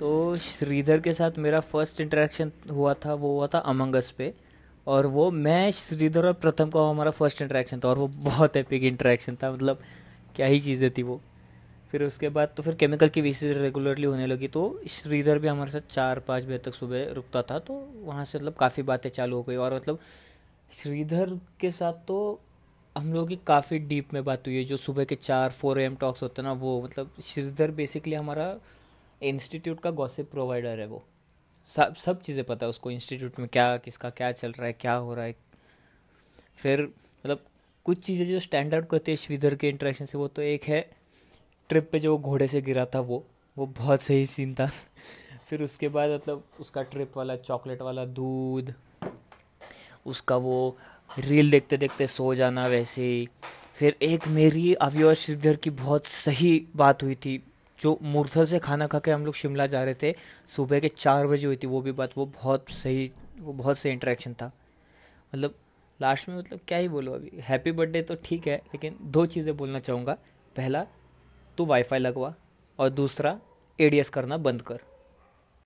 तो श्रीधर के साथ मेरा फ़र्स्ट इंटरेक्शन हुआ था, वो हुआ था अमंगस पे। और वो, मैं श्रीधर और प्रथम का हमारा फ़र्स्ट इंटरेक्शन था, और वो बहुत एपिक इंटरेक्शन था मतलब क्या ही चीज़ें थी वो। फिर उसके बाद तो फिर केमिकल की विज़िट रेगुलरली होने लगी तो श्रीधर भी हमारे साथ चार पाँच बजे तक सुबह रुकता था तो वहाँ से मतलब काफ़ी बातें चालू हो गई। और मतलब श्रीधर के साथ तो हम लोगों की काफ़ी डीप में बात हुई है, जो सुबह के चार फोर एम टॉक्स होते हैं ना, वो मतलब श्रीधर बेसिकली हमारा इंस्टीट्यूट का गॉसिप प्रोवाइडर है वो। सब सब चीज़ें पता है उसको, इंस्टीट्यूट में क्या, किसका क्या चल रहा है, क्या हो रहा है। फिर मतलब कुछ चीज़ें जो स्टैंड आउट करती है, श्रीधर के इंटरेक्शन से, वो तो एक है। ट्रिप पे जो घोड़े से गिरा था वो वो बहुत सही सीन था। फिर उसके बाद मतलब उसका ट्रिप वाला चॉकलेट वाला दूध, उसका वो रील देखते देखते सो जाना वैसे फिर एक मेरी अभी और श्रीधर की बहुत सही बात हुई थी। जो मुरथल से खाना खा के हम लोग शिमला जा रहे थे, सुबह के चार बजे हुई थी वो भी बात, वो बहुत सही, वो बहुत सही इंटरेक्शन था। मतलब लास्ट में मतलब क्या ही बोलो अभी हैप्पी बर्थडे तो ठीक है, लेकिन दो चीज़ें बोलना चाहूँगा। पहला, तू वाईफाई लगवा और दूसरा एडीएस करना बंद कर।